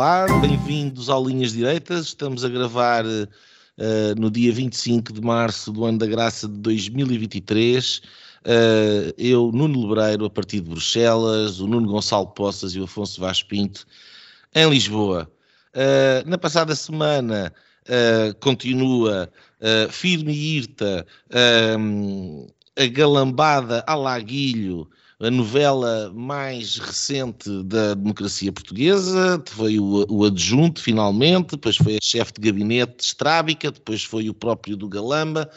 Olá, bem-vindos ao Linhas Direitas. Estamos a gravar uh, no dia 25 de março do ano da graça de 2023. Uh, eh, eu, Nuno Lebreiro, a partir de Bruxelas, o Nuno Gonçalo Poças e o Afonso Vaz Pinto, em Lisboa. Uh, na passada semana continua firme e irta a galambada a laguilho a novela mais recente da democracia portuguesa, foi o, o adjunto, finalmente, depois foi a chefe de gabinete Estrábica, depois foi o próprio do Galamba,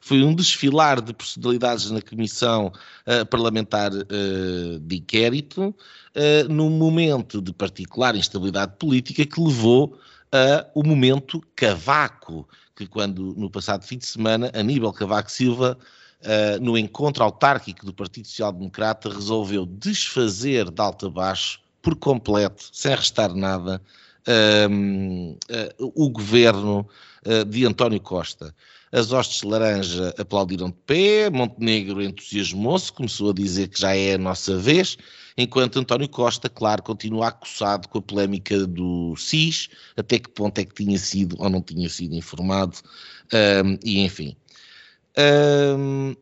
foi um desfilar de personalidades na Comissão uh, Parlamentar uh, de Inquérito, uh, num momento de particular instabilidade política que levou a o momento Cavaco, que quando no passado fim de semana Aníbal Cavaco Silva uh, no encontro autárquico do Partido Social Democrata, resolveu desfazer de alto a baixo, por completo, sem restar nada, uh, uh, o governo de António Costa. As hostes laranja aplaudiram de pé, Montenegro entusiasmou-se, começou a dizer que já é a nossa vez, enquanto António Costa, claro, continua acossado com a polémica do SIS, até que ponto é que tinha sido ou não tinha sido informado, um, e enfim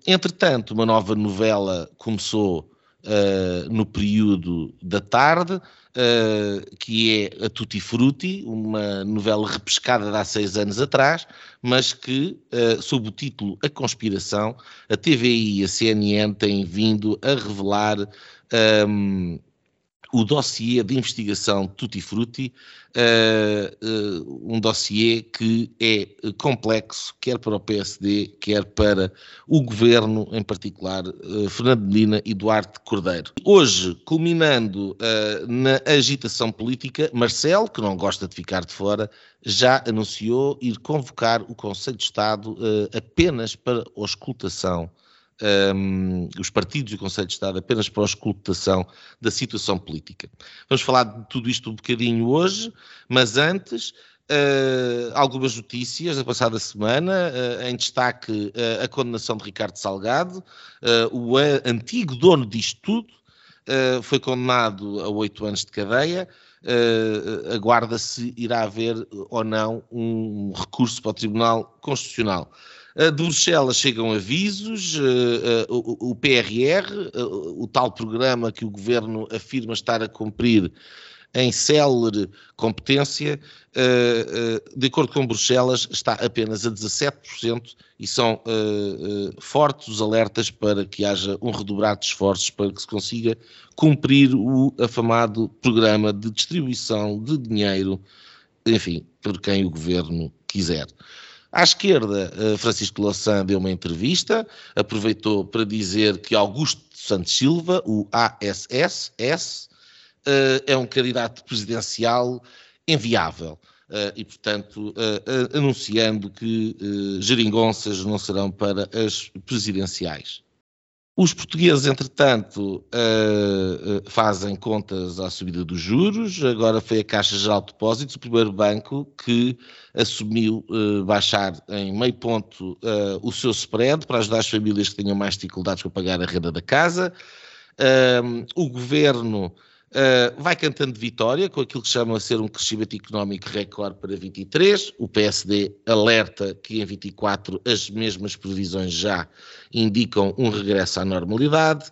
entretanto, uma nova novela começou uh, no período da tarde, uh, que é a Tutti Frutti, uma novela repescada de há seis anos atrás, mas que, uh, sob o título A Conspiração, a TVI e a CNN têm vindo a revelar um, o dossiê de investigação Tutti Frutti, uh, uh, um dossiê que é complexo, quer para o PSD, quer para o governo, em particular uh, Fernando Medina e Duarte Cordeiro. Hoje, culminando na agitação política, Marcelo, que não gosta de ficar de fora, já anunciou ir convocar o Conselho de Estado apenas para auscultação um, os partidos e o Conselho de Estado apenas para a escutação da situação política. Vamos falar de tudo isto um bocadinho hoje, mas antes, uh, algumas notícias da passada semana, uh, em destaque uh, a condenação de Ricardo Salgado, o antigo dono disto tudo, foi condenado a oito anos de cadeia. Uh, aguarda-se irá haver ou não um recurso para o Tribunal Constitucional. De Bruxelas chegam avisos, eh, eh, o PRR, eh, o tal programa que o governo afirma estar a cumprir em célere competência, de acordo com Bruxelas, está apenas a 17% e são fortes os alertas para que haja um redobrado de esforços para que se consiga cumprir o afamado programa de distribuição de dinheiro, enfim, por quem o governo quiser. À esquerda, eh, Francisco Louçã deu uma entrevista, aproveitou para dizer que Augusto Santos Silva, o ASS, eh, é um candidato presidencial enviável. Eh, e, portanto, anunciando que geringonças não serão para as presidenciais. Os portugueses, entretanto, uh, fazem contas à subida dos juros. Agora foi a Caixa Geral de Depósitos, o primeiro banco que assumiu uh, baixar em meio ponto uh, o seu spread para ajudar as famílias que tenham mais dificuldades para pagar a renda da casa. o governo Uh, vai cantando de vitória com aquilo que chama ser um crescimento económico recorde para 23. O PSD alerta que em 24 as mesmas previsões já indicam um regresso à normalidade.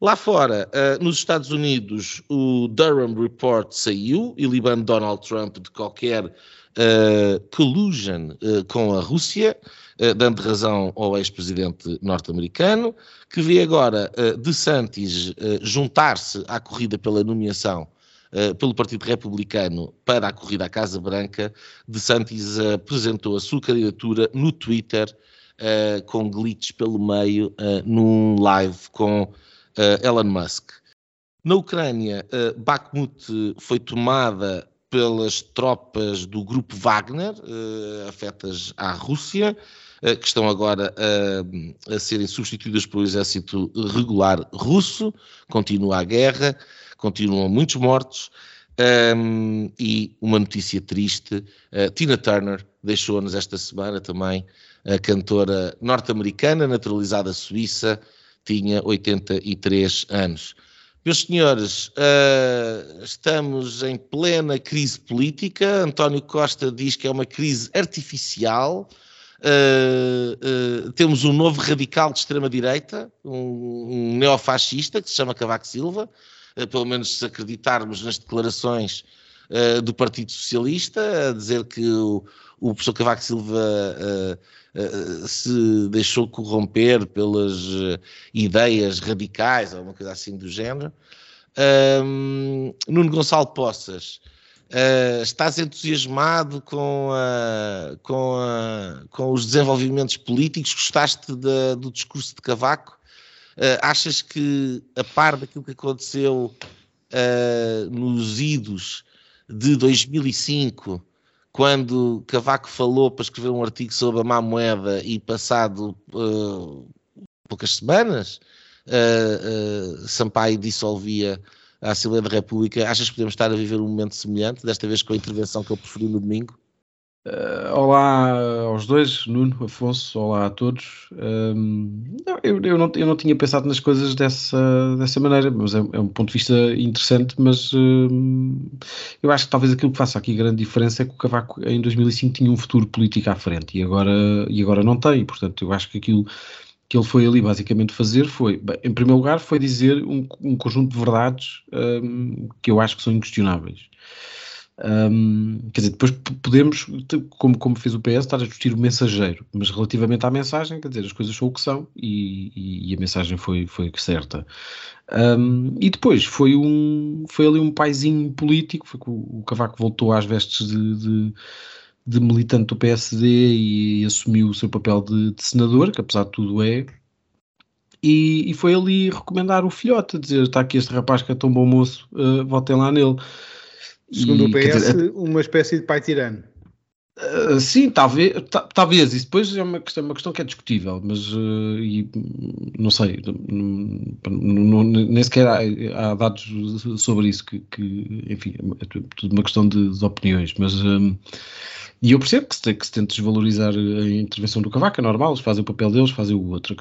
Lá fora, uh, nos Estados Unidos, o Durham Report saiu e libando Donald Trump de qualquer uh, collusion com a Rússia. Eh, dando razão ao ex-presidente norte-americano, que vê agora uh, De Santis uh, juntar-se à corrida pela nomeação pelo Partido Republicano para a corrida à Casa Branca. De Santis apresentou a sua candidatura no Twitter, com glitches pelo meio, num live com Elon Musk. Na Ucrânia, Bakhmut foi tomada pelas tropas do grupo Wagner, afetas à Rússia, que estão agora a, a serem substituídas pelo exército regular russo. Continua a guerra, continuam muitos mortos. Um, e uma notícia triste: uh, Tina Turner deixou-nos esta semana também, a cantora norte-americana, naturalizada suíça, tinha 83 anos. Meus senhores, uh, estamos em plena crise política. António Costa diz que é uma crise artificial. Uh, uh, temos um novo radical de extrema-direita, um, um neofascista que se chama Cavaco Silva, uh, pelo menos se acreditarmos nas declarações do Partido Socialista, a dizer que o, o professor Cavaco Silva se deixou corromper pelas ideias radicais, ou uma coisa assim do género. Nuno Gonçalo Poças Uh, estás entusiasmado com, a, com, a, com, os desenvolvimentos políticos? Gostaste do discurso de Cavaco? Uh, achas que, a par daquilo que aconteceu uh, nos idos de 2005, quando Cavaco falou para escrever um artigo sobre a má moeda e passado poucas semanas, Sampaio dissolvia à Assembleia da República, achas que podemos estar a viver um momento semelhante, desta vez com a intervenção que ele preferiu no domingo? Uh, olá aos dois, Nuno, Afonso, olá a todos. Não, eu, eu, não, eu não tinha pensado nas coisas dessa, dessa maneira, mas é, é um ponto de vista interessante. Mas um, eu acho que talvez aquilo que faça aqui grande diferença é que o Cavaco em 2005 tinha um futuro político à frente e agora, e agora não tem. Portanto, eu acho que aquilo que ele foi ali basicamente fazer foi, em primeiro lugar, foi dizer um, um conjunto de verdades um, que eu acho que são inquestionáveis. Um, quer dizer, depois podemos, como, como fez o PS, estar a discutir o mensageiro, mas relativamente à mensagem, quer dizer, as coisas são o que são e, e, e a mensagem foi, foi certa. Um, e depois foi, um, foi ali um paizinho político, foi que o, o Cavaco voltou às vestes de, de de militante do PSD e, assumiu o seu papel de, de senador, que apesar de tudo é. E, e, foi ali recomendar o filhote, dizer: está aqui este rapaz que é tão bom moço, uh, votem lá nele. Segundo e, o PS, dizer, uma espécie de pai tirano. Uh, sim, talvez, talvez, isso depois é uma questão, uma questão que é discutível, mas uh, e, não sei, nem sequer há, há, dados sobre isso, que, que enfim, é tudo uma questão de, de opiniões, mas e eu percebo que se, que se tente desvalorizar a intervenção do Cavaco, é normal, eles fazem o papel deles, fazem o outro.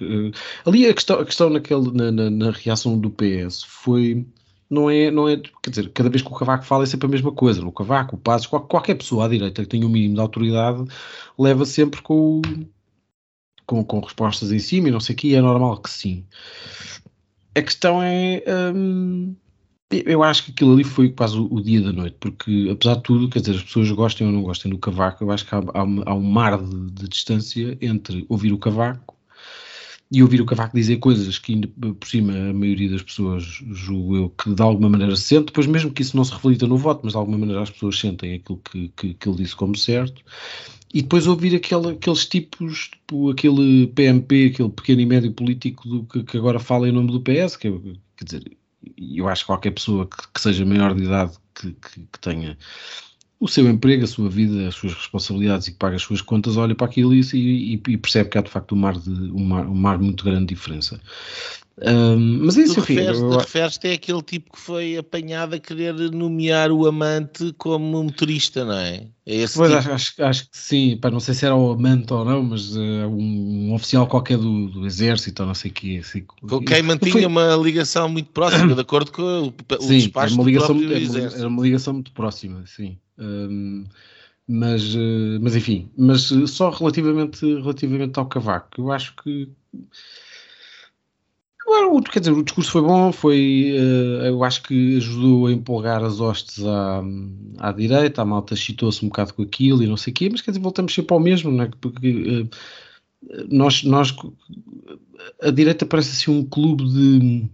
Ali a questão, a questão naquele, na, na, na, reação do PS foi. Não é, não é, quer dizer, cada vez que o Cavaco fala é sempre a mesma coisa. O Cavaco, o Passos, qualquer pessoa à direita que tenha um mínimo de autoridade leva sempre com, com, com respostas em cima e não sei o que, é normal que sim. A questão é. Hum, eu acho que aquilo ali foi quase o, o, dia da noite, porque apesar de tudo, quer dizer, as pessoas gostem ou não gostem do Cavaco, eu acho que há, há, há um mar de, de, distância entre ouvir o Cavaco e ouvir o Cavaco dizer coisas que, por cima, a maioria das pessoas, julgo eu, que de alguma maneira se sente, depois mesmo que isso não se reflita no voto, mas de alguma maneira as pessoas sentem aquilo que, que, que ele disse como certo, e depois ouvir aquele, aqueles tipos, tipo aquele PMP, aquele pequeno e médio político do, que, que agora fala em nome do PS, que quer dizer, eu acho que qualquer pessoa que, que seja maior de idade que, que, que, tenha o seu emprego, a sua vida, as suas responsabilidades e que paga as suas contas, olha para aquilo e, e, e percebe que há de facto um mar, de, um mar, um mar muito grande de diferença. Um, mas isso, tu enfim, referes, eu... referes-te é aquele tipo que foi apanhado a querer nomear o amante como motorista, não é? é esse pois tipo... acho, acho, que sim, para não sei se era o amante ou não, mas uh, um, um, oficial qualquer do, do exército ou não sei o que. Assim, quem mantinha foi... uma ligação muito próxima, de acordo com o, o sim, despacho era uma ligação, do era, era uma ligação muito próxima, sim. Um, mas, uh, mas enfim, mas uh, só relativamente, relativamente ao Cavaco, eu acho que Agora, quer dizer, o discurso foi bom, foi, uh, eu acho que ajudou a empolgar as hostes à, à direita, a malta chitou-se um bocado com aquilo e não sei o quê, mas quer dizer, voltamos sempre ao mesmo, não é? Porque uh, nós, nós, a direita parece assim um clube de,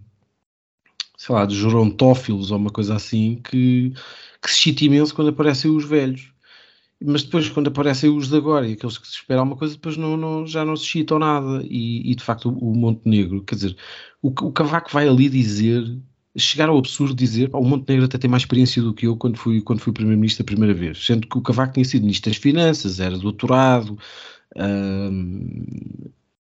sei lá, de gerontófilos ou uma coisa assim, que, que se chita imenso quando aparecem os velhos mas depois quando aparecem os de agora e aqueles que se esperam uma coisa, depois não, não, já não se chitam nada. E, e de facto o, o Montenegro, quer dizer, o, o Cavaco vai ali dizer chegar ao absurdo dizer o Montenegro até tem mais experiência do que eu quando fui, quando fui Primeiro-Ministro a primeira vez, sendo que o Cavaco tinha sido Ministro das Finanças, era doutorado,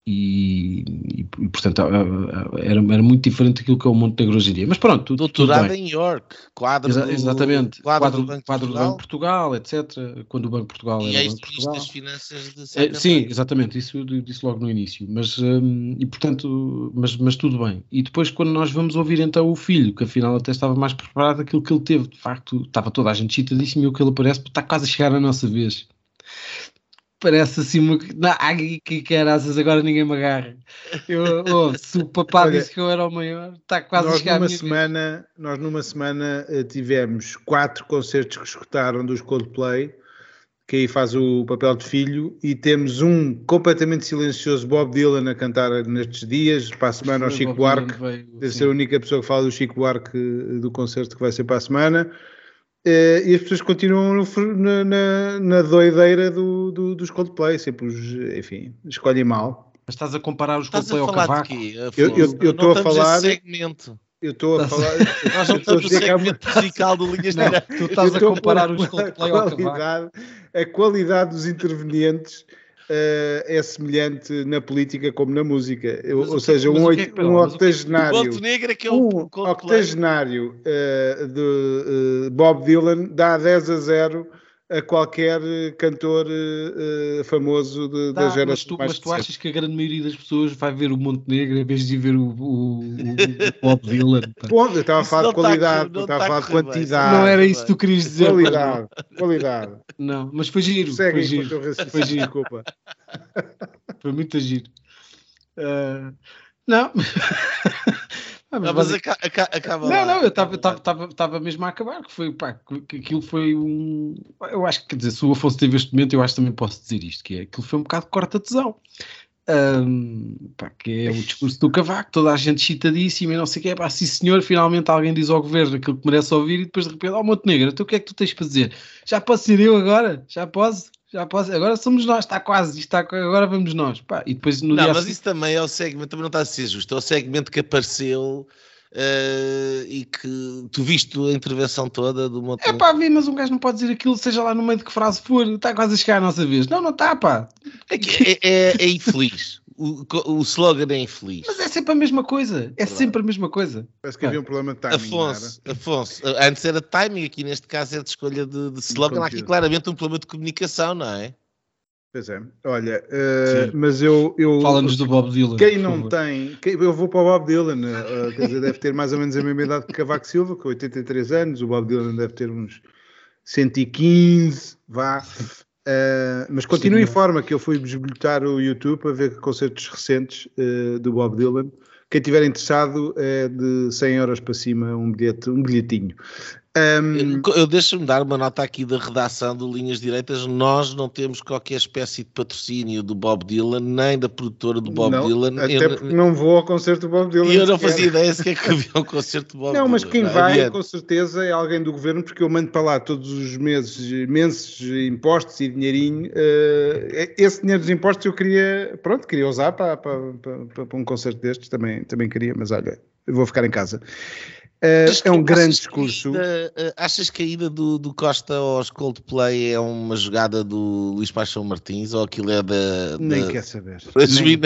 e, e, e, portanto era, era muito diferente daquilo que é o hoje em dia. Mas pronto, doutorado em York, quadro Exa exatamente, quadro, quadro, do, Banco quadro do Banco de Portugal, etc. Quando o Banco de Portugal e era o Banco Portugal. das Finanças de é, Sim, exatamente, isso eu disse logo no início. Mas hum, e portanto, mas, mas tudo bem. E depois quando nós vamos ouvir então o filho, que afinal até estava mais preparado daquilo que ele teve, de facto, estava toda a gente citadíssima e o que ele parece está quase a chegar à nossa vez parece assim uma. Ai, que caraças, agora ninguém me agarra. Eu, oh, se o papá Olha, disse que eu era o maior, está quase nós a chegar numa semana Nós numa semana uh, tivemos quatro concertos que escutaram dos Coldplay, que aí faz o papel de filho, e temos um completamente silencioso Bob Dylan a cantar nestes dias, para a semana o Chico Buarque, deve ser a única pessoa que fala do Chico Buarque eh, do concerto que vai ser para a semana. Uh, e as pessoas continuam no, na, na, na, doideira do, do, dos Coldplay, sempre os, enfim, escolhem mal. Mas estás a comparar os estás Coldplay ao Cavaco? Eu estou a falar. Segmento. Eu estou a falar. Nós não estamos no segmento musical do Linhas Tu estás a comparar os Coldplay ao Cavaco. A qualidade dos intervenientes uh, é semelhante na política como na música. Eu, ou seja, um, oito, é, um octogenário. É que é um octogenário uh, de uh, Bob Dylan dá 10 a 0 a qualquer cantor uh, famoso de, da geração. Mas tu, mas tu achas que a grande maioria das pessoas vai ver o Montenegro em vez de ver o, o, o Bob Dylan? Bom, eu estava a falar de qualidade, não estava a falar de quantidade. Não era isso que tu querias dizer. Qualidade, qualidade. Não, mas foi giro. Segue foi giro. Foi giro, desculpa. Foi muito giro. Uh, não. Ah, mas, não, mas acaba Não, lá. não, eu estava mesmo a acabar, que foi, pá, que aquilo foi um... Eu acho que, quer dizer, se o Afonso teve este momento, eu acho que também posso dizer isto, que é, aquilo foi um bocado corta-tesão. Um, pá, que é o discurso do Cavaco, toda a gente chitadíssima e não sei o que é, pá, sim senhor, finalmente alguém diz ao governo aquilo que merece ouvir e depois de repente, ó oh, Montenegro, então o que é que tu tens para dizer? Já posso ser eu agora? Já posso? Já posso, agora somos nós, está quase, está, agora vamos nós. Pá, e depois no não, mas assim... isso também é o segmento, também não está a ser justo, é o segmento que apareceu uh, e que tu viste a intervenção toda do. É pá, vi, mas um gajo não pode dizer aquilo, seja lá no meio de que frase for, está quase a chegar à nossa vez. Não, não está, pá. É, é, é, é infeliz. O, o slogan é infeliz. Mas é sempre a mesma coisa. É sempre a mesma coisa. Parece que havia um problema de timing. Afonso, Afonso, antes era timing, aqui neste caso é de escolha de, de slogan. Há aqui claramente um problema de comunicação, não é? Pois é, olha, uh, mas eu. eu Fala-nos do Bob Dylan. Quem não tem. Quem, eu vou para o Bob Dylan, uh, quer dizer, deve ter mais ou menos a mesma idade que Cavaco Silva, com 83 anos. O Bob Dylan deve ter uns 115, vá. Uh, mas continuo em forma que eu fui desbilhotar o YouTube para ver concertos recentes uh, do Bob Dylan. Quem tiver interessado é de 100 euros para cima um bilhete, um bilhetinho. Um... Eu, eu deixo-me dar uma nota aqui da redação do Linhas Direitas. Nós não temos qualquer espécie de patrocínio do Bob Dylan, nem da produtora do Bob não, Dylan. Até eu, porque não vou ao concerto do Bob Dylan. E eu não fazia ideia sequer que havia um concerto do Bob não, Dylan. Não, mas quem vai, Adiante. com certeza, é alguém do governo, porque eu mando para lá todos os meses imensos impostos e dinheirinho. Uh, esse dinheiro dos impostos eu queria, pronto, queria usar para, para, para, para um concerto destes, também, também queria, mas olha, eu vou ficar em casa. Uh, é um grande discurso. Ida, uh, achas que a ida do, do, Costa aos Coldplay é uma jogada do Luís Paixão Martins ou aquilo é da. Nem da, quer saber.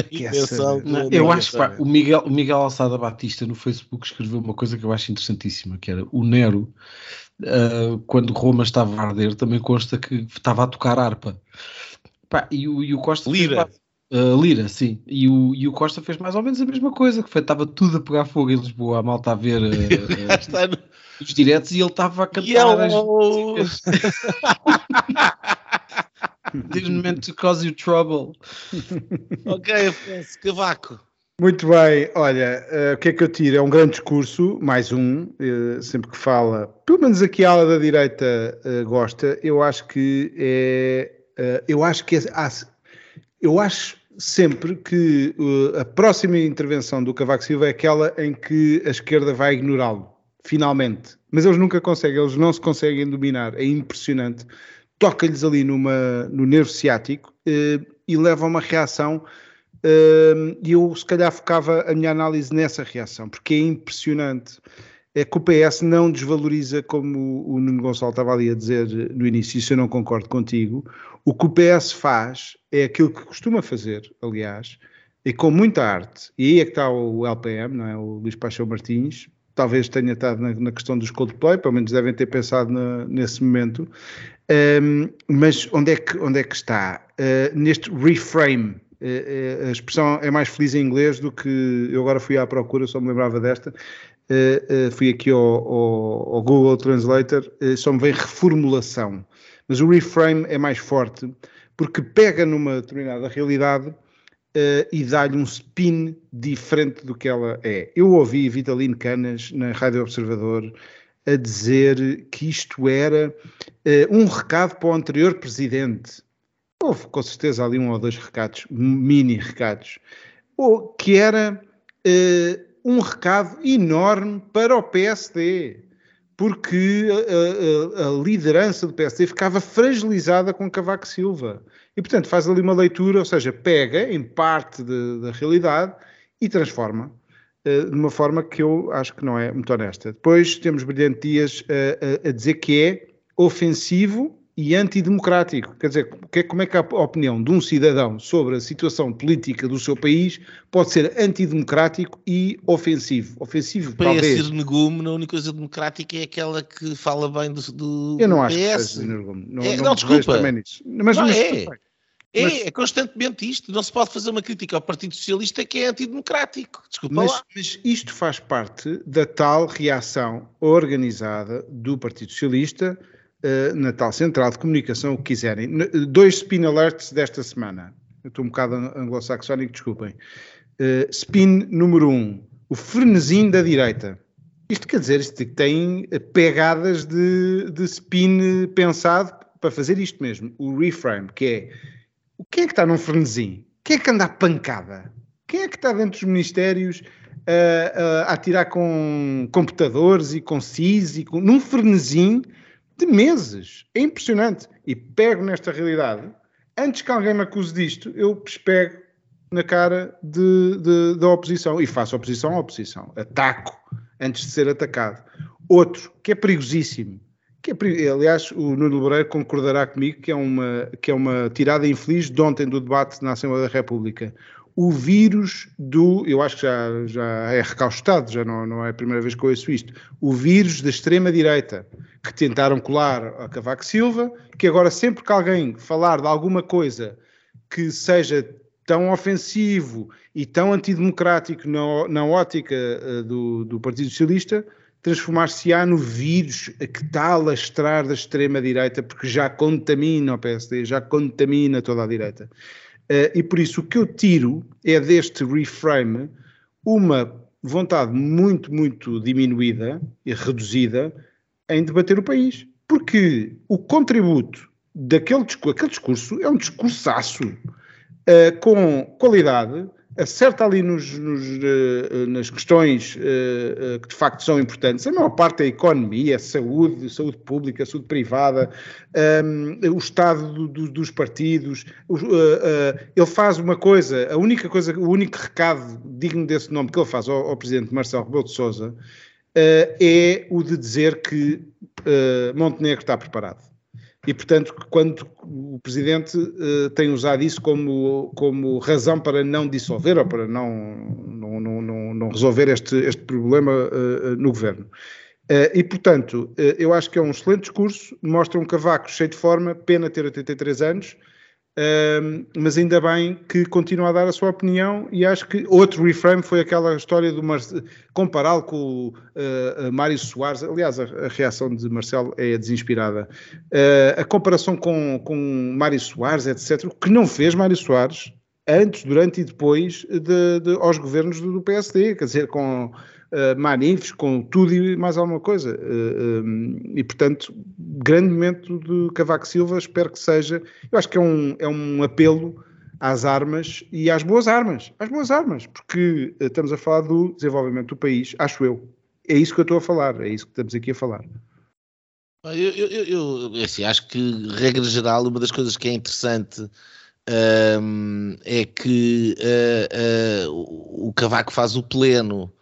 quer saber. Não, eu acho que o, Miguel, o Miguel Alçada Batista no Facebook escreveu uma coisa que eu acho interessantíssima, que era o Nero, uh, quando Roma estava a arder, também consta que estava a tocar harpa. Pá, e, o, e o Costa. Lira. Fez, Uh, Lira, sim. E o, e o Costa fez mais ou menos a mesma coisa, que foi, estava tudo a pegar fogo em Lisboa, a malta a ver uh, uh, os diretos e ele estava a cantar Yo! as Didn't meant to cause you trouble. ok, Afonso, Cavaco. Muito bem, olha, uh, o que é que eu tiro? É um grande discurso, mais um, uh, sempre que fala, pelo menos aqui a ala da direita uh, gosta, eu acho que é, eu acho que é, eu acho sempre que uh, a próxima intervenção do Cavaco Silva é aquela em que a esquerda vai ignorá-lo, finalmente. Mas eles nunca conseguem, eles não se conseguem dominar, é impressionante. Toca-lhes ali numa, no nervo ciático uh, e leva a uma reação. Uh, e eu, se calhar, focava a minha análise nessa reação, porque é impressionante. é que o PS não desvaloriza, como o Nuno Gonçalo estava ali a dizer no início, isso eu não concordo contigo. O que o PS faz é aquilo que costuma fazer, aliás, e com muita arte. E aí é que está o LPM, não é? O Luís Paixão Martins. Talvez tenha estado na, na questão dos Coldplay, pelo menos devem ter pensado na, nesse momento. Um, mas onde é que, onde é que está? Uh, neste reframe. Uh, uh, a expressão é mais feliz em inglês do que eu agora fui à procura, só me lembrava desta. Fui aqui ao, ao, ao Google Translator, só me vem reformulação. Mas o reframe é mais forte porque pega numa determinada realidade e dá-lhe um spin diferente do que ela é. Eu ouvi Vitalino Canas na Rádio Observador a dizer que isto era um recado para o anterior presidente. Houve com certeza ali um ou dois recados, mini recados, ou que era um recado enorme para o PSD, porque a, a, a, liderança do PSD ficava fragilizada com Cavaco Silva. E, portanto, faz ali uma leitura, ou seja, pega em parte da realidade e transforma uh, de uma forma que eu acho que não é muito honesta. Depois temos Brilhante Dias a, a dizer que é ofensivo e antidemocrático. Quer dizer, é, como é que a opinião de um cidadão sobre a situação política do seu país pode ser antidemocrático e ofensivo? Ofensivo, Para talvez. ser negume, a única coisa democrática é aquela que fala bem do, do Eu não acho PS. que seja negume. Não, É, não, não, desculpa. Mas, Não, mas, é. É, Mas- é constantemente isto. Não se pode fazer uma crítica ao Partido Socialista que é antidemocrático. Desculpa Mas, lá. mas isto faz parte da tal reação organizada do Partido Socialista eh, na tal central de comunicação, o que quiserem. N- Dois spin alerts desta semana. Eu estou um bocado an- anglo-saxónico, desculpem. Eh, spin número um, o frenesim da direita. Isto quer dizer isto que tem eh, pegadas de, de spin pensado para fazer isto mesmo, o reframe, que é o quem é que está num frenesim? Quem é que anda à pancada? Quem é que está dentro dos ministérios ah, ah, a atirar com computadores e com CIS e com, num frenesim de meses? É impressionante. E pego nesta realidade, antes que alguém me acuse disto, eu pego na cara de- de- da oposição e faço oposição à oposição. Ataco antes de ser atacado. Outro, que é perigosíssimo, que é, peri- aliás, o Nuno Loureiro concordará comigo que é, uma, que é uma tirada infeliz de ontem do debate na Assembleia da República. O vírus do, eu acho que já, já é recaustado, já não, não é a primeira vez que ouço isto, o vírus da extrema-direita, que tentaram colar a Cavaco Silva, que agora sempre que alguém falar de alguma coisa que seja tão ofensivo e tão antidemocrático na, na ótica eh, do, do Partido Socialista, transformar-se-á no vírus que está a lastrar da extrema-direita, porque já contamina o PSD, já contamina toda a direita. Eh, e por isso o que eu tiro é deste reframe uma vontade muito, muito diminuída e reduzida em debater o país. Porque o contributo daquele discurso, discurso é um discursaço eh, com qualidade, acerta ali nos, nos, eh, nas questões eh, que de facto são importantes. A maior parte é a economia, a saúde, saúde pública, saúde privada, ehm, o estado do- do- dos partidos. ele faz uma coisa, a única coisa, o único recado digno desse nome que ele faz ao, ao presidente Marcelo Rebelo de Sousa é o de dizer que eh, Montenegro está preparado. E, portanto, quando o Presidente eh, tem usado isso como, como razão para não dissolver ou para não, não, não, não, resolver este, este problema eh, eh, no Governo. Eh, e, portanto, eh, eu acho que é um excelente discurso, mostra um cavaco cheio de forma, pena ter 83 anos, ehm, mas ainda bem que continua a dar a sua opinião e acho que outro reframe foi aquela história do Mar... compará-lo com o eh, Mário Soares, aliás a, a reação de Marcelo é desinspirada, Eh, a comparação com, com Mário Soares, etc., o que não fez Mário Soares antes, durante e depois de, de- aos governos do, do PSD, quer dizer, com uh, manifes, com tudo e mais alguma coisa. Eh, um, e, portanto, grande momento de Cavaco Silva, espero que seja. Eu acho que é um, é um apelo às armas e às boas armas. Às boas armas, porque eh, estamos a falar do desenvolvimento do país, acho eu. É isso que eu estou a falar, é isso que estamos aqui a falar. Eu, eu, eu, eu, assim, acho que, regra geral, uma das coisas que é interessante hum, é que uh, uh, o Cavaco faz o pleno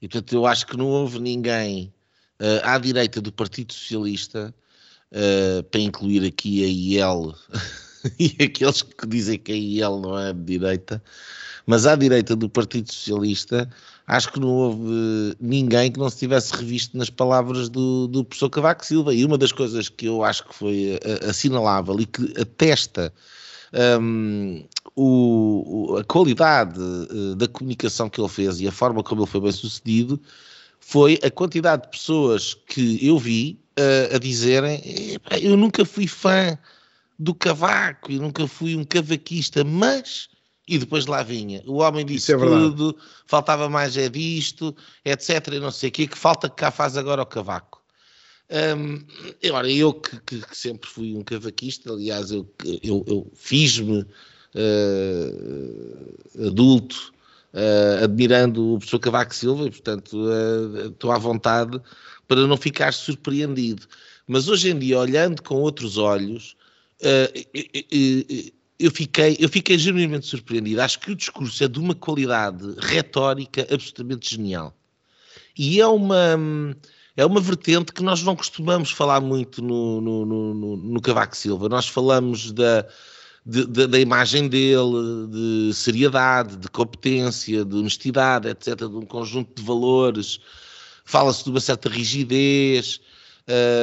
e, portanto, eu acho que não houve ninguém uh, à direita do Partido Socialista, uh, para incluir aqui a IEL e aqueles que dizem que a IEL não é de direita, mas à direita do Partido Socialista, acho que não houve ninguém que não se tivesse revisto nas palavras do, do professor Cavaco Silva. E uma das coisas que eu acho que foi assinalável e que atesta um, o, a qualidade uh, da comunicação que ele fez e a forma como ele foi bem sucedido foi a quantidade de pessoas que eu vi uh, a dizerem eu nunca fui fã do cavaco, eu nunca fui um cavaquista, mas e depois lá vinha. O homem disse é tudo, faltava mais é disto, etc. E não sei o que, que falta que cá faz agora o cavaco. Um, agora, eu que, que, que, sempre fui um cavaquista, aliás, eu, eu, eu fiz-me uh, adulto uh, admirando o professor Cavaco Silva e, portanto, uh, estou à vontade para não ficar surpreendido. Mas hoje em dia, olhando com outros olhos, eu fiquei, eu fiquei genuinamente surpreendido. Acho que o discurso é de uma qualidade retórica absolutamente genial. E é uma é uma vertente que nós não costumamos falar muito no, no, no, no Cavaco Silva. Nós falamos da, de, de, da imagem dele, de seriedade, de competência, de honestidade, etc., de um conjunto de valores. Fala-se de uma certa rigidez,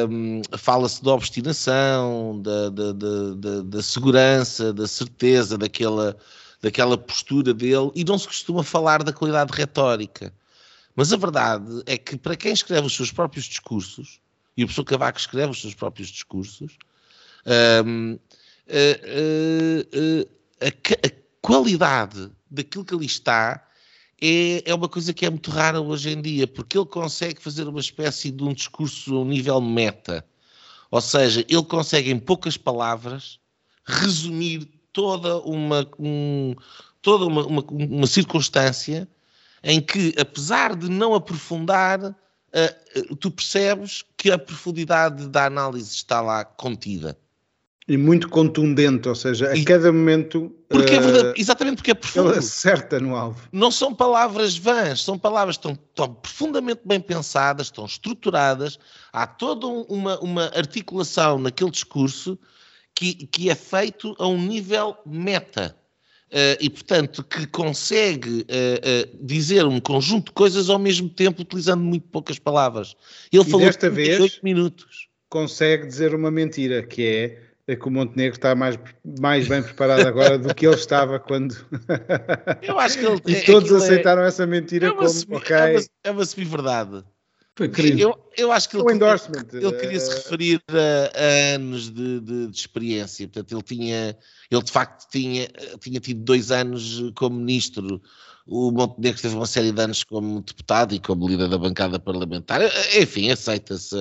um, fala-se da obstinação, da, da, da, da, segurança, da certeza, daquela, daquela postura dele, e não se costuma falar da qualidade retórica. Mas a verdade é que para quem escreve os seus próprios discursos, e o professor Cavaco escreve os seus próprios discursos, um, a, a, a, a, qualidade daquilo que ali está é, é uma coisa que é muito rara hoje em dia, porque ele consegue fazer uma espécie de um discurso a um nível meta. Ou seja, ele consegue em poucas palavras resumir toda uma, um, toda uma, uma, uma circunstância em que, apesar de não aprofundar, uh, tu percebes que a profundidade da análise está lá contida. E muito contundente, ou seja, a e, cada momento. Porque uh, é verdade, exatamente porque é profundo. Ele acerta no alvo. Não são palavras vãs, são palavras que estão, profundamente bem pensadas, estão estruturadas. Há toda uma, uma articulação naquele discurso que, que é feito a um nível meta. Uh, e, portanto, que consegue uh, uh, dizer um conjunto de coisas ao mesmo tempo, utilizando muito poucas palavras. Ele e falou desta vez minutos. consegue dizer uma mentira, que é, é que o Montenegro está mais, mais bem preparado agora do que ele estava quando. Eu acho que ele. e todos é- aceitaram é, essa mentira é como, semi, ok. É uma, é uma semi-verdade. Foi Eu, eu acho que ele, ele queria se eh, referir a, a anos de, de, de, experiência. Portanto, ele tinha, ele de facto tinha, tinha tido dois anos como ministro o Montenegro teve uma série de anos como deputado e como líder da bancada parlamentar. Enfim, aceita-se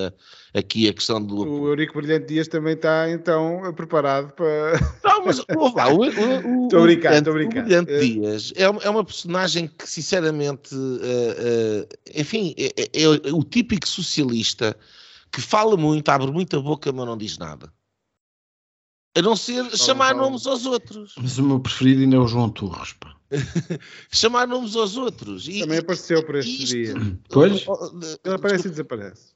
aqui a questão do. O Eurico Brilhante Dias também está então preparado para. Não, mas lá, o, o, estou a brincar. O Brilhante é... Dias é, é uma personagem que, sinceramente, uh, uh, enfim, é, é, é, o típico socialista que fala muito, abre muita boca, mas não diz nada. A não ser chamar nomes aos outros. Mas o meu preferido ainda é o João Torres, pá. chamar nomes aos outros. E, Também apareceu por este isto, dia. Pois? Ele aparece e desaparece.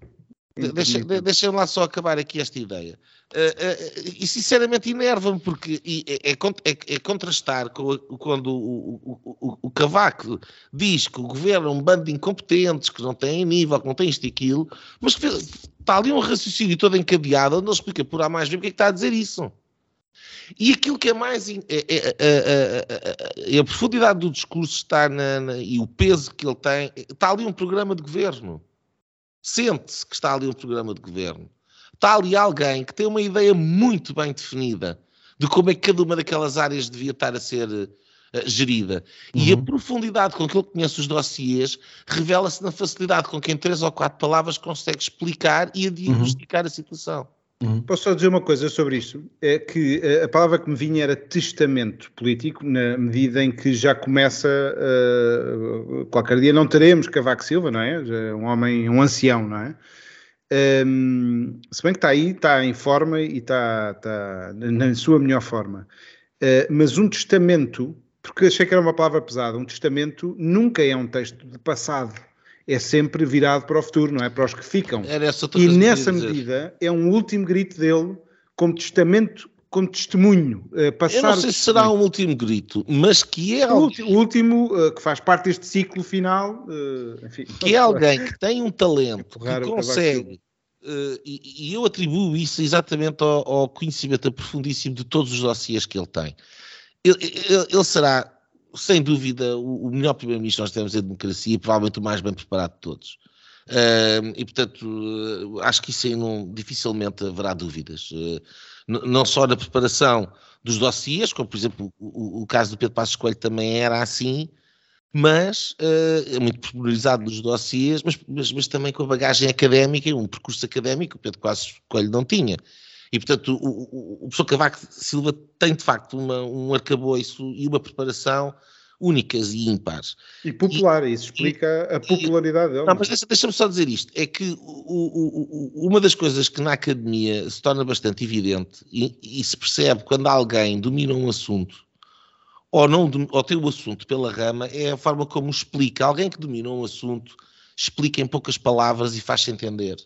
Deixa, deixa lá só acabar aqui esta ideia. Uh, uh, e sinceramente enerva-me porque é, é, é, é, contrastar com a, quando o, o, o, o, Cavaco diz que o governo é um bando de incompetentes, que não têm nível, que não tem isto e aquilo, mas que está ali um raciocínio todo encadeado onde ele explica por A mais B porque é que está a dizer isso. E aquilo que é mais. É, é, é, é a profundidade do discurso está na, na, e o peso que ele tem. Está ali um programa de governo. Sente-se que está ali um programa de governo. Está ali alguém que tem uma ideia muito bem definida de como é que cada uma daquelas áreas devia estar a ser uh, gerida. Uhum. E a uhum. profundidade com que ele conhece os dossiês revela-se na facilidade com que em três ou quatro palavras consegue explicar e a diagnosticar uhum. a situação. Uhum. Posso só dizer uma coisa sobre isso? É que eh, a palavra que me vinha era testamento político, na medida em que já começa, uh, qualquer dia não teremos Cavaco Silva, não é? É um homem, um ancião, não é? Um, se bem que está aí, está em forma e está, está na sua melhor forma. Uh, mas um testamento, porque achei que era uma palavra pesada, um testamento nunca é um texto de passado, é sempre virado para o futuro, não é? Para os que ficam. E nessa medida é um último grito dele como testamento, como testemunho. eh, passar Eu não sei se será um último grito, mas que é O alguém, último, o último, eh, que faz parte deste ciclo final, eh, enfim. que é alguém que tem um talento, que consegue, eh, e, e eu atribuo isso exatamente ao, ao conhecimento aprofundíssimo de todos os dossiês que ele tem. Ele, ele- ele será, sem dúvida, o, melhor primeiro-ministro nós temos em democracia e provavelmente o mais bem preparado de todos. Eh, e, portanto, eh, acho que isso aí não, dificilmente haverá dúvidas. N- não só na preparação dos dossiês, como, por exemplo, o, o- caso do Pedro Passos Coelho também era assim, mas eh, é muito pormenorizado nos dossiês, mas, mas, mas também com a bagagem académica, um percurso académico que o Pedro Passos Coelho não tinha. E, portanto, o, o, o professor Cavaco Silva tem, de facto, uma, um arcabouço e uma preparação únicas e ímpares. E popular, isso explica a popularidade dele. Não, mas deixa- deixa-me só dizer isto: é que o- o- uma das coisas que na academia se torna bastante evidente e, e se percebe quando alguém domina um assunto ou, não, ou tem o assunto pela rama é a forma como explica. Alguém que domina um assunto explica em poucas palavras e faz-se entender.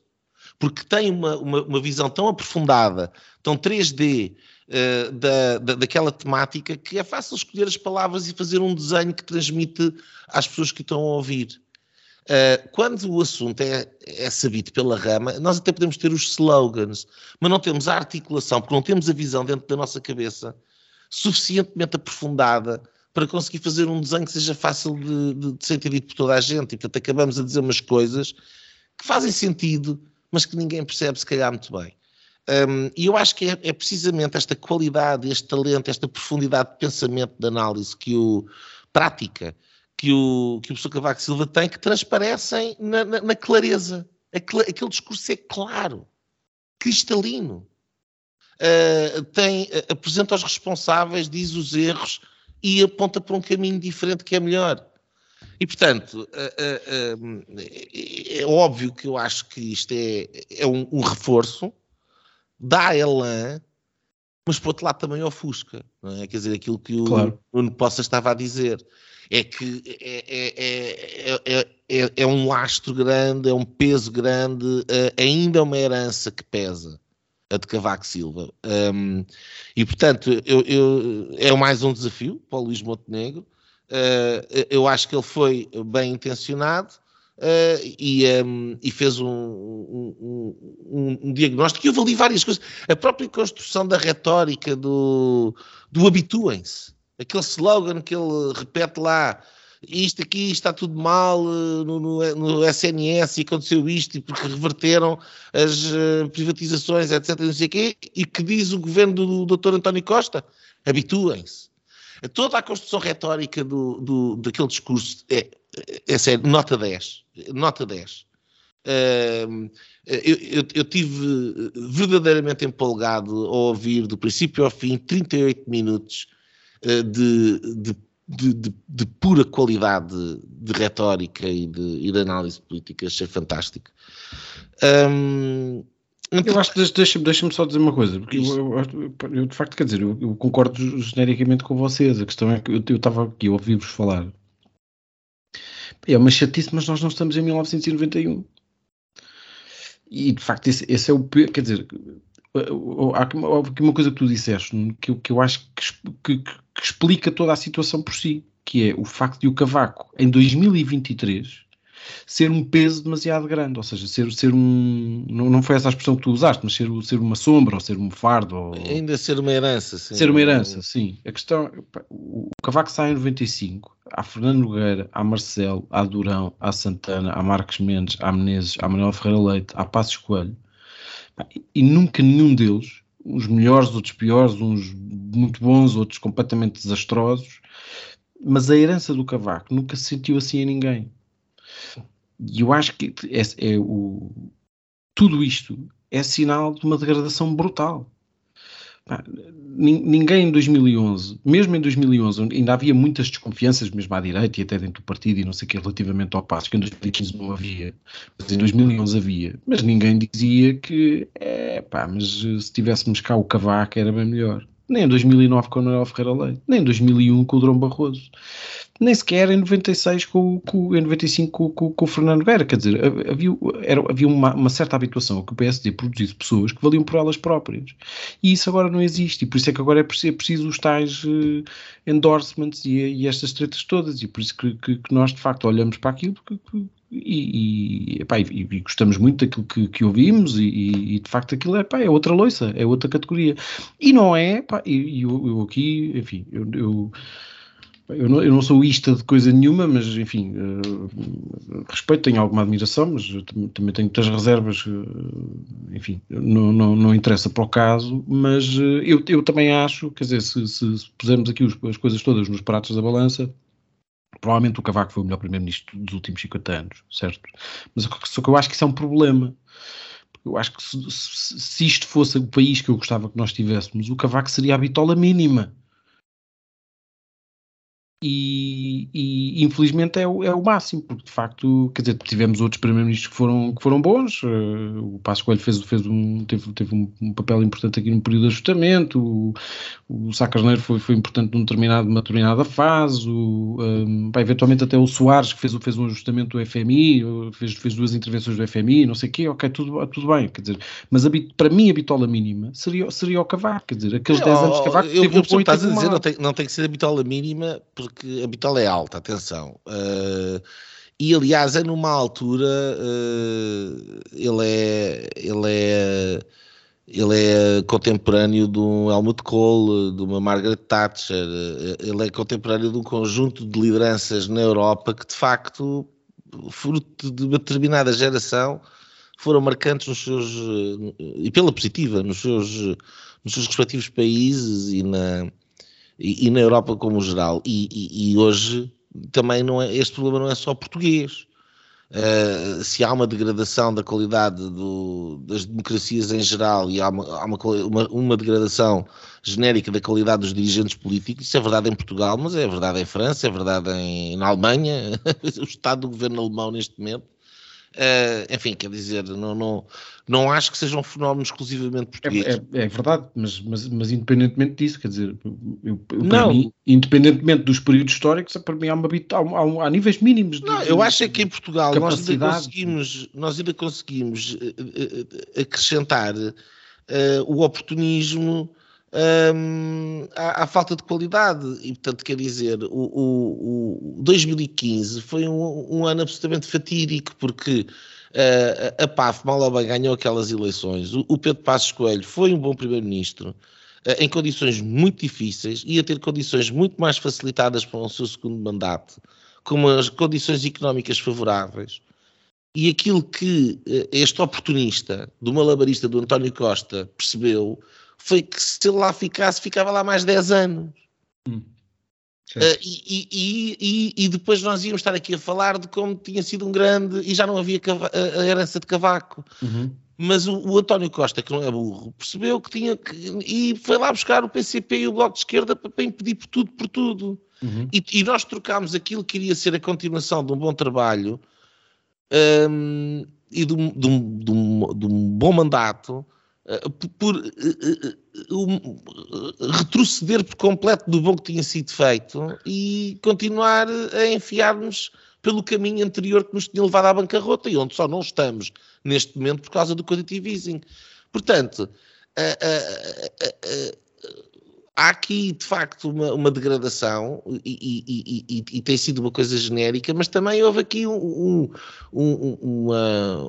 Porque tem uma, uma, uma visão tão aprofundada, tão 3D eh, da, da, daquela temática que é fácil escolher as palavras e fazer um desenho que transmite às pessoas que estão a ouvir. Uh, quando o assunto é, é sabido pela rama, nós até podemos ter os slogans, mas não temos a articulação, porque não temos a visão dentro da nossa cabeça suficientemente aprofundada para conseguir fazer um desenho que seja fácil de, de, de ser entendido por toda a gente. E portanto acabamos a dizer umas coisas que fazem sentido, mas que ninguém percebe se calhar muito bem. Um, e eu acho que é, é precisamente esta qualidade, este talento, esta profundidade de pensamento, de análise que o prática que o, que o professor Cavaco Silva tem que transparecem na, na, na clareza. Aquele, aquele discurso é claro, cristalino. Uh, tem, apresenta os responsáveis, diz os erros e aponta para um caminho diferente que é melhor. E, portanto, uh, é óbvio que eu acho que isto é, é um, um reforço, dá elan, mas por outro lado também ofusca, não é? Quer dizer, aquilo que o Claro. Nuno Poça estava a dizer é que é, é, é, é, é um lastro grande, é um peso grande, uh, ainda é uma herança que pesa, a de Cavaco Silva. Um, e, portanto, eu, eu, é mais um desafio para o Luís Montenegro. Uh, eu acho que ele foi bem intencionado uh, e, um, e, fez um, um, um, diagnóstico. E houve ali várias coisas. A própria construção da retórica do, do habituem-se aquele slogan que ele repete lá, isto aqui está tudo mal no, no, no SNS e aconteceu isto e porque reverteram as privatizações, etc. Não sei quê, e que diz o governo do, do Dr. António Costa? Habituem-se. Toda a construção retórica do, do, daquele discurso é, é sério, nota 10. Nota 10. Uh, eu, eu, eu tive verdadeiramente empolgado a ouvir do princípio ao fim 38 minutos de, de, de, de, pura qualidade de, retórica e de, e análise política, achei fantástico. Um, eu acho que deixa-me deixa só dizer uma coisa, porque eu, eu, eu, de facto, quer dizer, eu, eu, concordo genericamente com vocês. A questão é que eu estava aqui a ouvir-vos falar. É uma chatice, mas nós não estamos em 1991. E de facto, esse, esse é o. Quer dizer, há aqui uma coisa que tu disseste que eu, que eu acho que, que, que, explica toda a situação por si, que é o facto de o Cavaco, em 2023, ser um peso demasiado grande, ou seja, ser, ser um. Não, não foi essa a expressão que tu usaste, mas ser, ser uma sombra, ou ser um fardo. Ou, Ainda ser uma herança, sim. Ser uma herança, sim. A questão. O Cavaco sai em 95, há Fernando Nogueira, há Marcelo, há Durão, há Santana, há Marcos Mendes, há Menezes, há Manuel Ferreira Leite, há Passos Coelho e nunca nenhum deles, uns melhores, outros piores, uns muito bons, outros completamente desastrosos, mas a herança do Cavaco nunca se sentiu assim em ninguém. E eu acho que é, é o, tudo isto é sinal de uma degradação brutal. Ninguém em 2011, mesmo em 2011, ainda havia muitas desconfianças, mesmo à direita e até dentro do partido e não sei o que, relativamente ao passo, que em 2015 não havia, mas em 2011 havia. Mas ninguém dizia que, é pá, mas se tivéssemos cá o Cavaco era bem melhor. Nem em 2009 com o Manuel Ferreira Leite, nem em 2001 com o Drão Barroso. Nem sequer em 96 com, com, em 95 com, com, o Fernando Guerra, quer dizer, havia, era, havia uma, uma, certa habituação a que o PSD produzisse pessoas que valiam por elas próprias. E isso agora não existe, e por isso é que agora é preciso, é preciso os tais uh, endorsements e, e, estas tretas todas, e por isso que, que, que, nós de facto olhamos para aquilo que, e, e, epá, e, e, gostamos muito daquilo que, que ouvimos e, e, de facto aquilo é, epá, é outra loiça, é outra categoria. E não é, epá, e eu, eu, aqui, enfim, eu, eu eu não, eu não, sou ista de coisa nenhuma, mas enfim, uh, respeito, tenho alguma admiração, mas também tenho muitas reservas, uh, enfim, não, não, não, interessa para o caso, mas uh, eu, eu também acho, quer dizer, se, se, se pusermos aqui os, as coisas todas nos pratos da balança, provavelmente o Cavaco foi o melhor primeiro-ministro dos últimos 50 anos, certo? Mas só que eu acho que isso é um problema. Eu acho que se, se, se isto fosse o país que eu gostava que nós tivéssemos, o Cavaco seria a bitola mínima e, e, infelizmente é o, é o máximo, porque de facto, quer dizer, tivemos outros primeiros-ministros que foram, que foram bons, uh, o Passo Coelho fez, fez um, teve, teve um, um, papel importante aqui no período de ajustamento, o, o Sá Carneiro foi, foi importante num determinado, numa determinada fase, o, um, pá, eventualmente até o Soares que fez, fez um ajustamento do FMI, fez, fez duas intervenções do FMI, não sei o quê, ok, tudo, tudo bem, quer dizer, mas a, para mim a bitola mínima seria, seria o Cavaco, quer dizer, aqueles 10 anos de Cavaco eu, teve eu, um estás a dizer, não tem, não tem que ser a bitola mínima, porque porque a bitola é alta, atenção. Uh, e aliás, é numa altura, uh, ele é. Ele é ele é contemporâneo de um Helmut Kohl, de uma Margaret Thatcher, ele é contemporâneo de um conjunto de lideranças na Europa que, de facto, fruto de uma determinada geração, foram marcantes nos seus, e pela positiva, nos seus, nos seus respectivos países e na, e, e na Europa como geral. E, e, e, hoje também não é, este problema não é só português. Uh, se há uma degradação da qualidade do, das democracias em geral e há, uma, há uma, uma, uma, degradação genérica da qualidade dos dirigentes políticos, isso é verdade em Portugal, mas é verdade em França, é verdade em, na Alemanha, o estado do governo alemão neste momento Uh, enfim, quer dizer, não, não, não acho que seja um fenómeno exclusivamente português. É, é, é verdade, mas, mas, mas, independentemente disso, quer dizer, eu, eu, não. Mim, independentemente dos períodos históricos, para mim há, uma, há, há, há níveis mínimos. De, não, eu acho é que em Portugal nós ainda conseguimos, nós ainda conseguimos uh, acrescentar uh, o oportunismo um, à, falta de qualidade. E, portanto, quer dizer, o, o, o 2015 foi um, um, ano absolutamente fatídico, porque uh, a PAF, mal ou bem, ganhou aquelas eleições. O, o Pedro Passos Coelho foi um bom primeiro-ministro, uh, em condições muito difíceis, ia ter condições muito mais facilitadas para o seu segundo mandato, com as condições económicas favoráveis. E aquilo que uh, este oportunista, do malabarista do António Costa, percebeu foi que se ele lá ficasse, ficava lá mais 10 anos. Hum. Uh, e, e, e, e, depois nós íamos estar aqui a falar de como tinha sido um grande e já não havia a, herança de Cavaco. Uhum. Mas o, o, António Costa, que não é burro, percebeu que tinha que. e foi lá buscar o PCP e o Bloco de Esquerda para, para impedir por tudo, por tudo. Uhum. E, nós trocámos aquilo que iria ser a continuação de um bom trabalho um, e de um, de, um, de, de um bom mandato por uh, uh, retroceder por completo do bom que tinha sido feito e continuar a enfiar-nos pelo caminho anterior que nos tinha levado à bancarrota e onde só não estamos neste momento por causa do quantitative easing. Portanto, há aqui de facto uma, uma degradação e, e, e, e, tem sido uma coisa genérica, mas também houve aqui um, um, uma,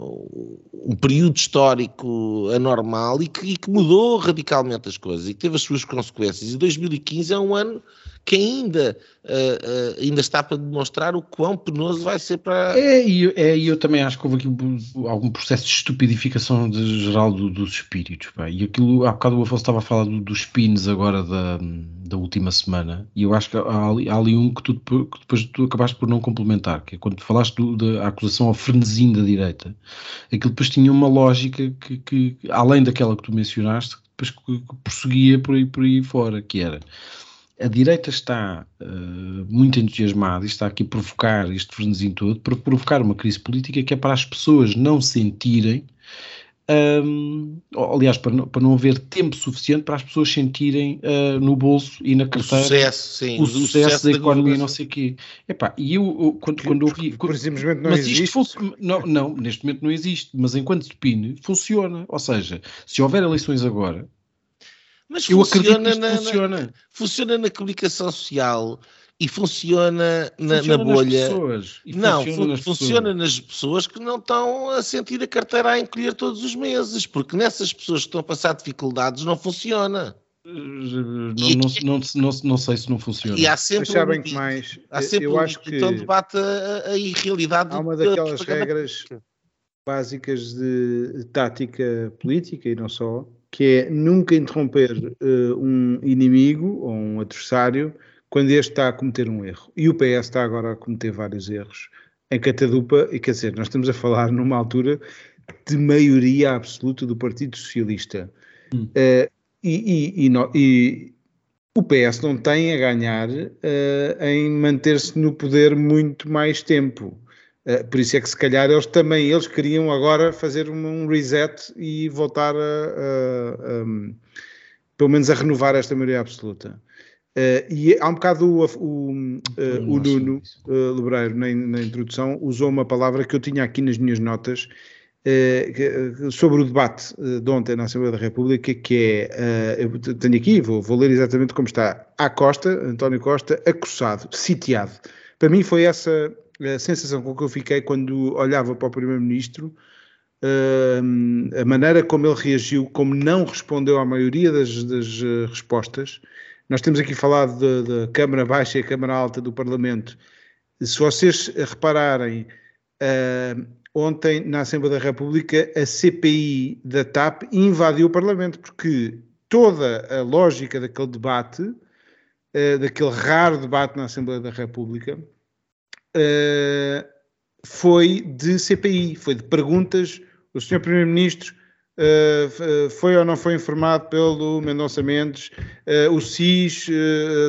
um período histórico anormal e que, que, mudou radicalmente as coisas e que teve as suas consequências. E 2015 é um ano que ainda, uh, uh, ainda está para demonstrar o quão penoso vai ser para. É, e é, eu também acho que houve aqui algum processo de estupidificação de, geral do, dos espíritos. Pá. E aquilo, há bocado o Afonso estava a falar do, dos spins agora da, da última semana, e eu acho que há ali, há ali um que, tu, que depois tu acabaste por não complementar, que é quando falaste do, da acusação ao frenesim da direita, aquilo depois tinha uma lógica que, que além daquela que tu mencionaste, depois que, que prosseguia por aí, por aí fora, que era a direita está uh, muito entusiasmada e está aqui a provocar este frenesim todo para provocar uma crise política que é para as pessoas não sentirem Um, aliás, para não, para não haver tempo suficiente para as pessoas sentirem uh, no bolso e na carteira o sucesso, sim, o, o sucesso, sucesso, da, da economia, não sei o quê. Epá, e eu, eu quando, quando ouvi. Por simplesmente não mas existe. Isto não, não, neste momento não existe, mas enquanto depine, funciona. Ou seja, se houver eleições agora, mas eu acredito que isto na, funciona. Na, funciona na comunicação social e funciona na, funciona na bolha. Pessoas, não, funciona, nas, funciona pessoas. nas pessoas que não estão a sentir a carteira a encolher todos os meses, porque nessas pessoas que estão a passar dificuldades não funciona. Não, não, não, não, sei se não funciona. E há sempre, sabem um, que mais, há sempre eu um acho que então debate a, a irrealidade. Há uma daquelas regras básicas de tática política e não só, que é nunca interromper uh, um inimigo ou um adversário quando este está a cometer um erro. E o PS está agora a cometer vários erros em Catadupa, e quer dizer, nós estamos a falar numa altura de maioria absoluta do Partido Socialista. Hum. Uh, e, e, e, no, e, o PS não tem a ganhar uh, em manter-se no poder muito mais tempo. Uh, por isso é que se calhar eles também eles queriam agora fazer um, reset e voltar a, a, a, pelo menos a renovar esta maioria absoluta. Uh, e há um bocado o, o, uh, o Nuno uh, Lebreiro, na, na, introdução, usou uma palavra que eu tinha aqui nas minhas notas que, sobre o debate de ontem na Assembleia da República, que é, eu tenho aqui, vou, vou ler exatamente como está, a Costa, António Costa, acossado, sitiado. Para mim foi essa a sensação com que eu fiquei quando olhava para o Primeiro-Ministro, a maneira como ele reagiu, como não respondeu à maioria das, das respostas, nós temos aqui falado da Câmara Baixa e a Câmara Alta do Parlamento. Se vocês repararem, uh, ontem na Assembleia da República a CPI da TAP invadiu o Parlamento, porque toda a lógica daquele debate, uh, daquele raro debate na Assembleia da República, uh, foi de CPI, foi de perguntas. O Sr. Primeiro-Ministro Uh, foi ou não foi informado pelo Mendonça Mendes, o SIS,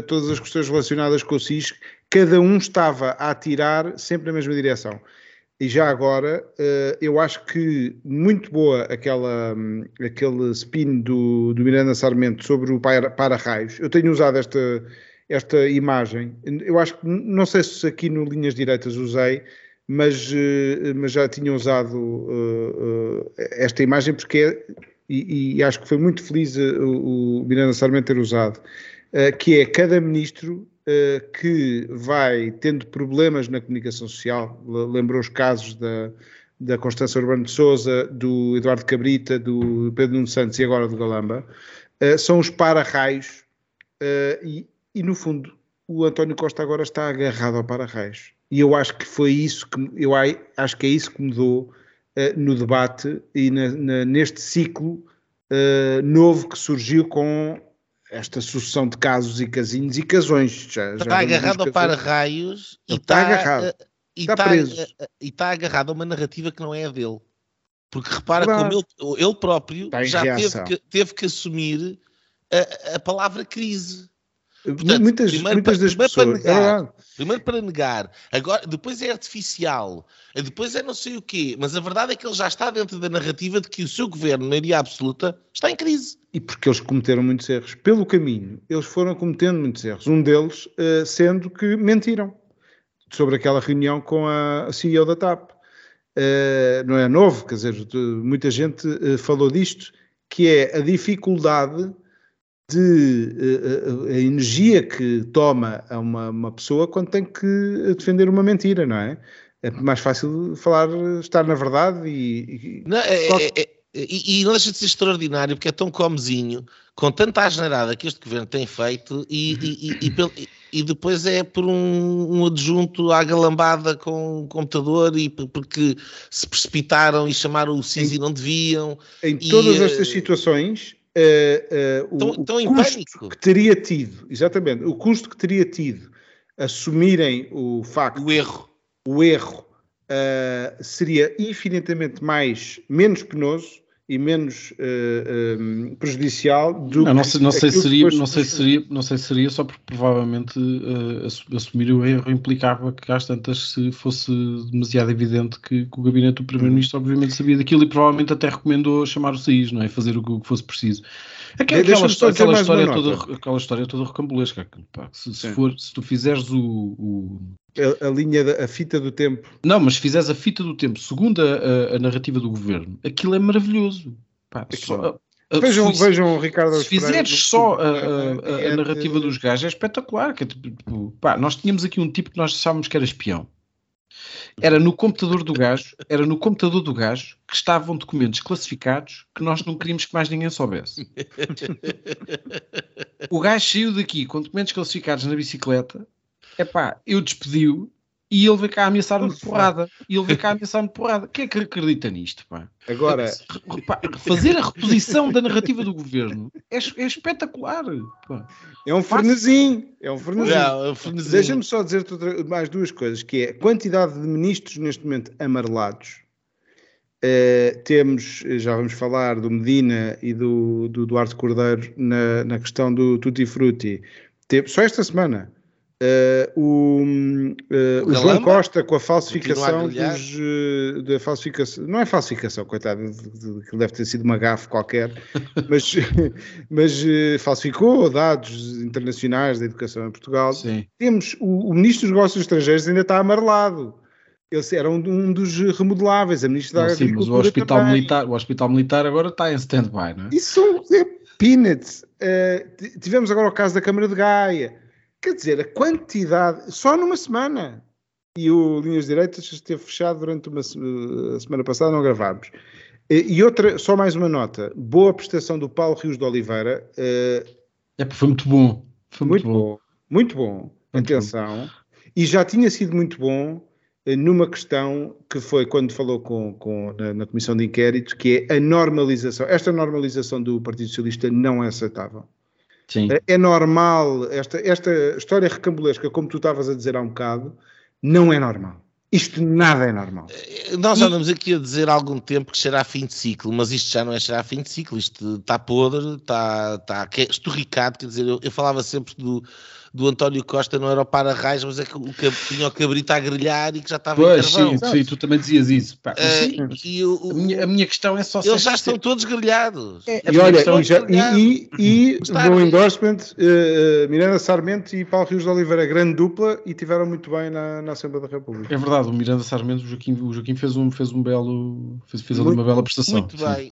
todas as questões relacionadas com o SIS, cada um estava a atirar sempre na mesma direção. E já agora, eu acho que muito boa aquela, um, aquele spin do, do Miranda Sarmento sobre o para-raios. Eu tenho usado esta, esta imagem. Eu acho que, não sei se aqui no Linhas Direitas usei, mas, eh, mas já tinha usado uh, uh, esta imagem porque é, e, e, acho que foi muito feliz o, o Miranda Sarmento ter usado, uh, que é cada ministro que vai tendo problemas na comunicação social, lembrou os casos da, da Constança Urbano de Souza, do Eduardo Cabrita, do Pedro Nuno Santos e agora do Galamba, são os para-raios e, e no fundo o António Costa agora está agarrado ao para-raios e eu acho que foi isso que eu acho que é isso que mudou uh, no debate e na, na, neste ciclo uh, novo que surgiu com esta sucessão de casos e casinhos e casões. Já, está já agarrado ao para-raios e está, está agarrado. Uh, e está, está preso. e está agarrado a uma narrativa que não é a dele. Porque repara como ele, ele próprio já teve que, teve que, assumir a, a palavra crise. Portanto, muitas, primeiro, muitas das primeiro pessoas. Para negar, é primeiro para negar, agora, depois é artificial, depois é não sei o quê, mas a verdade é que ele já está dentro da narrativa de que o seu governo, na maioria absoluta, está em crise. E porque eles cometeram muitos erros. Pelo caminho, eles foram cometendo muitos erros. Um deles uh, sendo que mentiram sobre aquela reunião com a CEO da TAP. Uh, não é novo, quer dizer, muita gente uh, falou disto, que é a dificuldade de uh, a energia que toma a uma, uma, pessoa quando tem que defender uma mentira, não é? É mais fácil falar, estar na verdade e. Não, é, é, é, e, e não deixa de ser extraordinário porque é tão comezinho, com tanta asneirada que este governo tem feito, e, e, e, e depois é por um, um, adjunto à galambada com o computador e porque se precipitaram e chamaram o CIS e não deviam. Em todas estas situações, uh, uh, o, tão, o custo que teria tido, exatamente, o custo que teria tido assumirem o facto, o erro, o erro uh, seria infinitamente mais, menos penoso e menos uh, uh, prejudicial do não, não sei, não sei se seria não sei se seria não sei se seria só porque provavelmente uh, assumir o erro implicava que às tantas se fosse demasiado evidente que, que o gabinete do primeiro-ministro obviamente sabia daquilo e provavelmente até recomendou chamar o SAIS, não é? Fazer o que fosse preciso aquela, aquela, aquela história toda aquela história toda recambulesca se, se, for, se tu fizeres o, o a, a, linha, da, a fita do tempo. Não, mas se fizeres a fita do tempo segundo a, a, a narrativa do governo, aquilo é maravilhoso. Pá, só, vejam, se, vejam Ricardo. Se fizeres só a, a, a, narrativa dos gajos, é espetacular. Que, é tipo, pá, nós tínhamos aqui um tipo que nós achávamos que era espião. Era no computador do gajo, era no computador do gajo que estavam documentos classificados que nós não queríamos que mais ninguém soubesse. O gajo saiu daqui com documentos classificados na bicicleta epá, eu despedi-o e ele veio cá ameaçar-me de porrada. E ele veio cá ameaçar-me de porrada. Quem é que acredita nisto, pá? Agora... fazer a reposição da narrativa do governo é, é espetacular, pá. É um frenesim. É um frenesim. Não, é um. Deixa-me só dizer mais duas coisas, que é a quantidade de ministros neste momento amarelados. Uh, temos, já vamos falar do Medina e do, do Duarte Cordeiro na, na questão do Tutti Frutti. só esta semana Uh, o, uh, o João Costa com a falsificação dos, uh, da falsificação, não é falsificação, coitado, que deve ter sido uma gafe qualquer, mas, mas falsificou dados internacionais da educação em Portugal. Sim. Temos o, o, Ministro dos Negócios Estrangeiros ainda está amarelado. Ele era um, um dos remodeláveis, a Ministra da. Sim, mas o hospital, militar, o hospital Militar agora está em stand-by, não é? Isso é peanuts. tivemos agora o caso da Câmara de Gaia Quer dizer, a quantidade, só numa semana. E o Linhas Direitas esteve fechado durante uma a semana passada, não gravámos. E outra, só mais uma nota: boa prestação do Paulo Rios de Oliveira. Uh, é, foi muito bom. Foi muito, muito bom. bom. Muito bom. Muito Atenção. Bom. E já tinha sido muito bom uh, numa questão que foi quando falou com, com na, na, Comissão de Inquérito, que é a normalização. Esta normalização do Partido Socialista não é aceitável. Sim. É, é normal, esta, esta história recambulesca, como tu estavas a dizer há um bocado, não é normal. Isto nada é normal. Eh, nós já andamos aqui a dizer há algum tempo que será fim de ciclo, mas isto já não é será fim de ciclo, isto está podre, está, está esturricado, quer dizer, eu, eu falava sempre do, do António Costa não era o para-raiz, mas é que o, tinha o cabrito a grelhar e que já estava pois, em carvão. Sim, sim, tu também dizias isso. Pá, uh, e o, a, minha, a, minha, questão é só... Eles já estão todos grelhados. É, e olha, e, já, e, e, e no endorsement, uh, Miranda Sarmento e Paulo Rios de Oliveira, grande dupla, e tiveram muito bem na, na Assembleia da República. É verdade, o Miranda Sarmento, o Joaquim, o Joaquim fez, um, fez um belo... fez, fez ali uma bela prestação. Muito bem.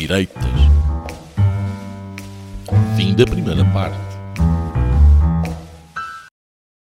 Direitas. Fim da primeira parte.